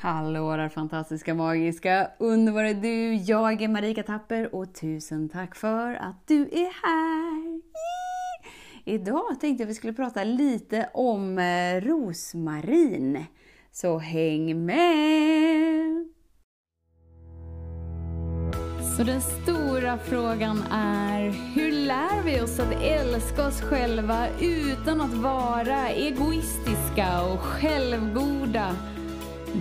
Hallå där fantastiska, magiska, underbara du! Jag är Marika Tapper och tusen tack för att du är här! Idag tänkte jag att vi skulle prata lite om eh, rosmarin. Så häng med! Så den stora frågan är, hur lär vi oss att älska oss själva utan att vara egoistiska och självgoda?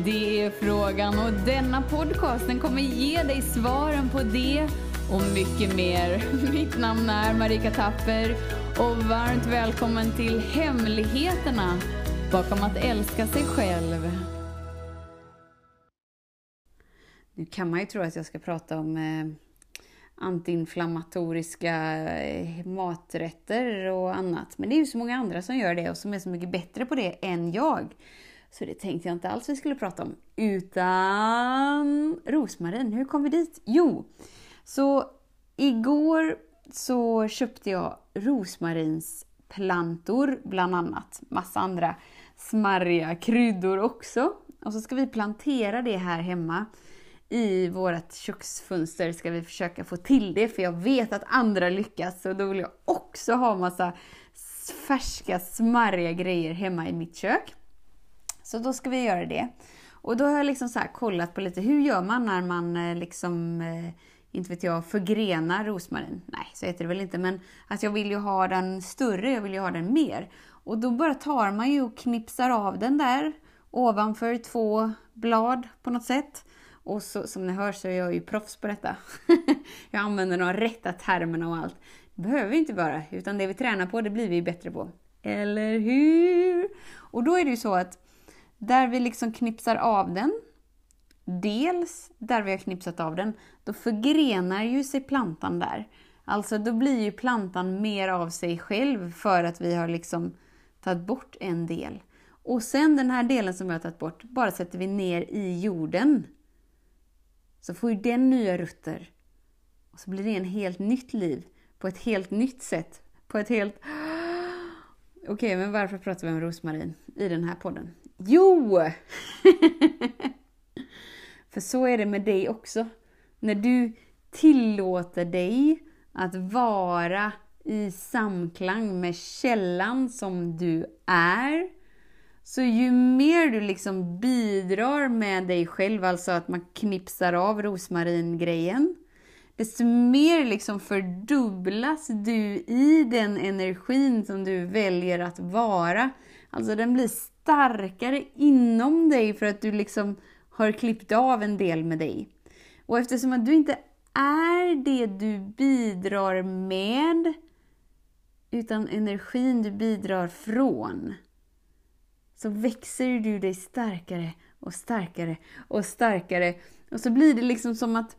Det är frågan och denna podcast den kommer ge dig svaren på det och mycket mer. Mitt namn är Marika Tapper och varmt välkommen till Hemligheterna bakom att älska sig själv. Nu kan man ju tro att jag ska prata om eh, antiinflammatoriska eh, maträtter och annat. Men det är ju så många andra som gör det och som är så mycket bättre på det än jag. Så det tänkte jag inte alls vi skulle prata om. Utan rosmarin, hur kom vi dit? Jo, så igår så köpte jag rosmarinsplantor bland annat. Massa andra smarriga kryddor också. Och så ska vi plantera det här hemma. I vårt köksfönster ska vi försöka få till det, för jag vet att andra lyckas. Så då vill jag också ha massa färska, smarriga grejer hemma i mitt kök. Så då ska vi göra det. Och då har jag liksom så kollat på lite, hur gör man när man eh, liksom, eh, inte vet jag, förgrenar rosmarin? Nej, så heter det väl inte, men att jag vill ju ha den större, jag vill ju ha den mer. Och då bara tar man ju och knipsar av den där ovanför två blad på något sätt. Och så, som ni hör så är jag ju proffs på detta. jag använder de rätta termerna och allt. Det behöver vi inte vara, utan det vi tränar på, det blir vi bättre på. Eller hur? Och då är det ju så att där vi liksom knipsar av den, dels där vi har knipsat av den, då förgrenar ju sig plantan där. Alltså då blir ju plantan mer av sig själv för att vi har liksom tagit bort en del. Och sen den här delen som vi har tagit bort, bara sätter vi ner i jorden. Så får ju den nya rutter. Och så blir det en helt nytt liv, på ett helt nytt sätt. På ett helt... Okej, okay, men varför pratar vi om rosmarin i den här podden? Jo! För så är det med dig också. När du tillåter dig att vara i samklang med källan som du är, så ju mer du liksom bidrar med dig själv, alltså att man knipsar av rosmaringrejen, desto mer liksom fördubblas du i den energin som du väljer att vara. Alltså den blir starkare inom dig för att du liksom har klippt av en del med dig. Och eftersom att du inte är det du bidrar med, utan energin du bidrar från, så växer du dig starkare och starkare och starkare. Och så blir det liksom som att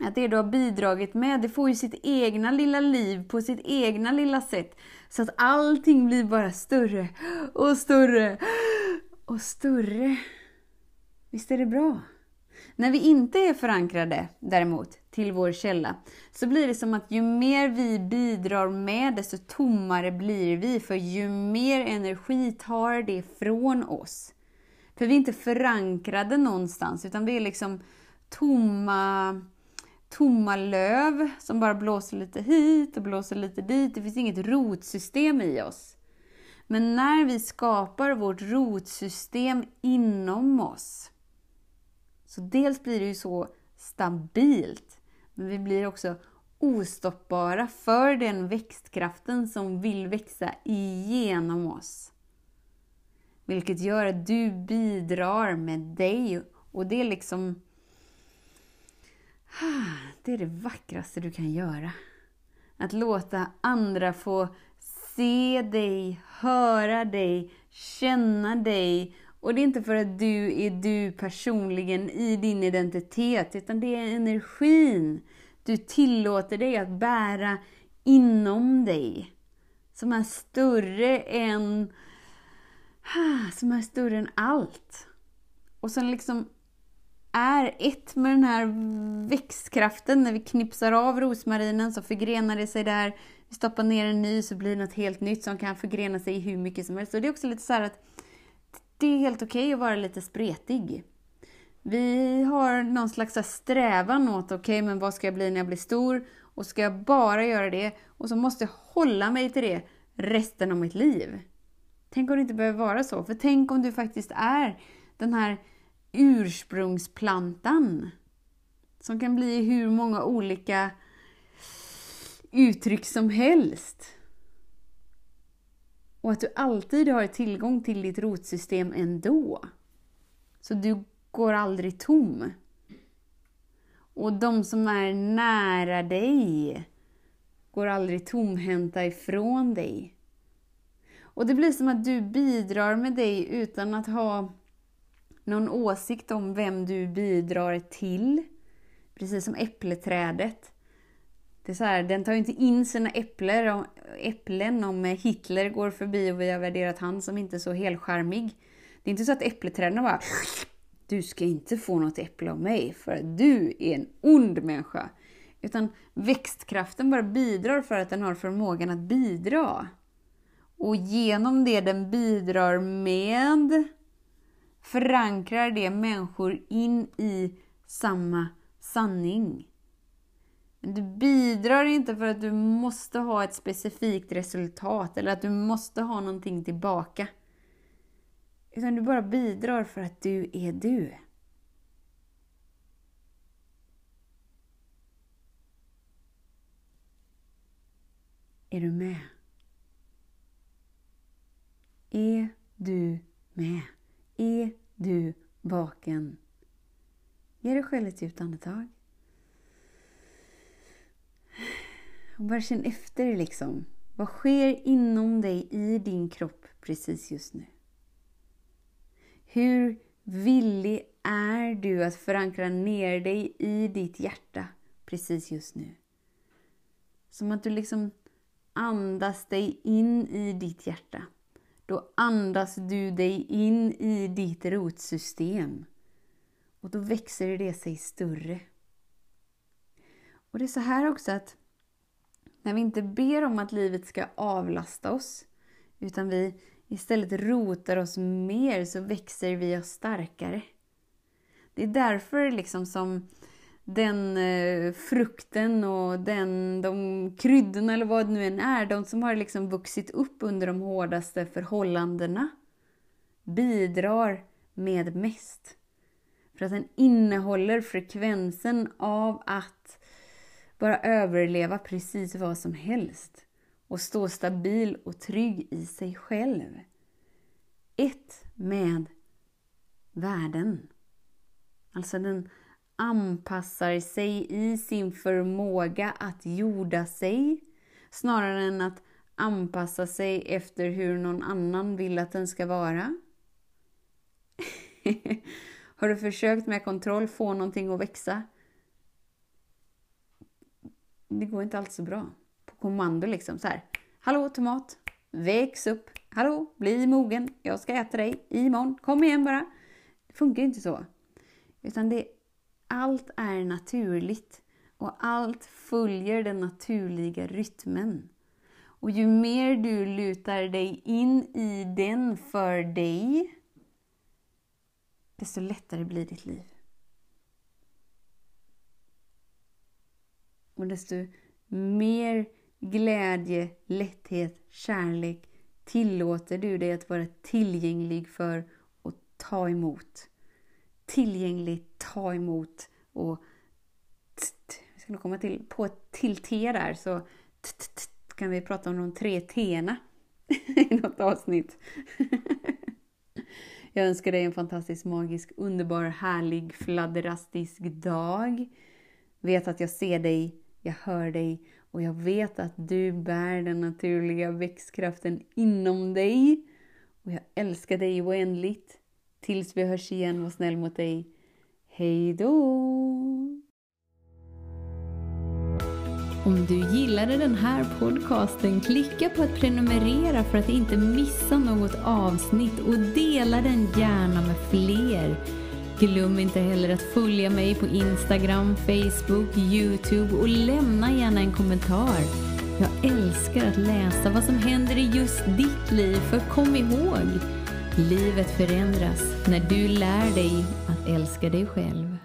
att det du har bidragit med, det får ju sitt egna lilla liv på sitt egna lilla sätt. Så att allting blir bara större och större och större. Visst är det bra? När vi inte är förankrade däremot till vår källa så blir det som att ju mer vi bidrar med desto tommare blir vi. För ju mer energi tar det från oss. För vi är inte förankrade någonstans utan vi är liksom tomma tomma löv som bara blåser lite hit och blåser lite dit. Det finns inget rotsystem i oss. Men när vi skapar vårt rotsystem inom oss, så dels blir det ju så stabilt, men vi blir också ostoppbara för den växtkraften som vill växa igenom oss. Vilket gör att du bidrar med dig och det är liksom det är det vackraste du kan göra. Att låta andra få se dig, höra dig, känna dig. Och det är inte för att du är du personligen i din identitet, utan det är energin du tillåter dig att bära inom dig. Som är större än, som är större än allt. Och sen liksom är ett med den här växtkraften. När vi knipsar av rosmarinen så förgrenar det sig där. Vi stoppar ner en ny så blir det något helt nytt som kan förgrena sig hur mycket som helst. Och det är också lite så att det är helt okej okay att vara lite spretig. Vi har någon slags strävan åt, okej, okay, men vad ska jag bli när jag blir stor? Och ska jag bara göra det? Och så måste jag hålla mig till det resten av mitt liv. Tänk om det inte behöver vara så. För tänk om du faktiskt är den här ursprungsplantan. Som kan bli hur många olika uttryck som helst. Och att du alltid har tillgång till ditt rotsystem ändå. Så du går aldrig tom. Och de som är nära dig går aldrig tomhänta ifrån dig. Och det blir som att du bidrar med dig utan att ha någon åsikt om vem du bidrar till. Precis som äppleträdet. Det är så här, den tar ju inte in sina äpplen, äpplen om Hitler går förbi och vi har värderat han som inte så helskärmig. Det är inte så att äppleträden bara du ska inte få något äpple av mig för att du är en ond människa. Utan växtkraften bara bidrar för att den har förmågan att bidra. Och genom det den bidrar med förankrar det människor in i samma sanning. Du bidrar inte för att du måste ha ett specifikt resultat eller att du måste ha någonting tillbaka. Utan du bara bidrar för att du är du. Är du med? Är du med? Är du vaken? Ge dig själv ett djupt andetag. Och bara känn efter liksom. Vad sker inom dig i din kropp precis just nu? Hur villig är du att förankra ner dig i ditt hjärta precis just nu? Som att du liksom andas dig in i ditt hjärta. Då andas du dig in i ditt rotsystem. Och då växer det sig större. Och det är så här också att när vi inte ber om att livet ska avlasta oss, utan vi istället rotar oss mer så växer vi oss starkare. Det är därför liksom som den eh, frukten och den, de kryddorna eller vad det nu än är, de som har liksom vuxit upp under de hårdaste förhållandena bidrar med mest. För att den innehåller frekvensen av att bara överleva precis vad som helst och stå stabil och trygg i sig själv. Ett med världen. Alltså den anpassar sig i sin förmåga att jorda sig snarare än att anpassa sig efter hur någon annan vill att den ska vara. Har du försökt med kontroll få någonting att växa? Det går inte alltid så bra På kommando liksom så här. Hallå tomat, väx upp. Hallå, bli mogen. Jag ska äta dig imorgon. Kom igen bara. Det funkar inte så. Utan det, allt är naturligt och allt följer den naturliga rytmen. Och ju mer du lutar dig in i den för dig, desto lättare blir ditt liv. Och desto mer glädje, lätthet, kärlek tillåter du dig att vara tillgänglig för och ta emot. Tillgänglig, ta emot och vi ska nog komma till, på ett till T där så kan vi prata om de tre T'na i något avsnitt. Jag önskar dig en fantastisk, magisk, underbar, härlig, fladderastisk dag. Vet att jag ser dig, jag hör dig och jag vet att du bär den naturliga växtkraften inom dig. Och jag älskar dig oändligt. Tills vi hörs igen, var snäll mot dig. Hej då! Om du gillade den här podcasten, klicka på att prenumerera för att inte missa något avsnitt och dela den gärna med fler. Glöm inte heller att följa mig på Instagram, Facebook, Youtube och lämna gärna en kommentar. Jag älskar att läsa vad som händer i just ditt liv, för kom ihåg, Livet förändras när du lär dig att älska dig själv.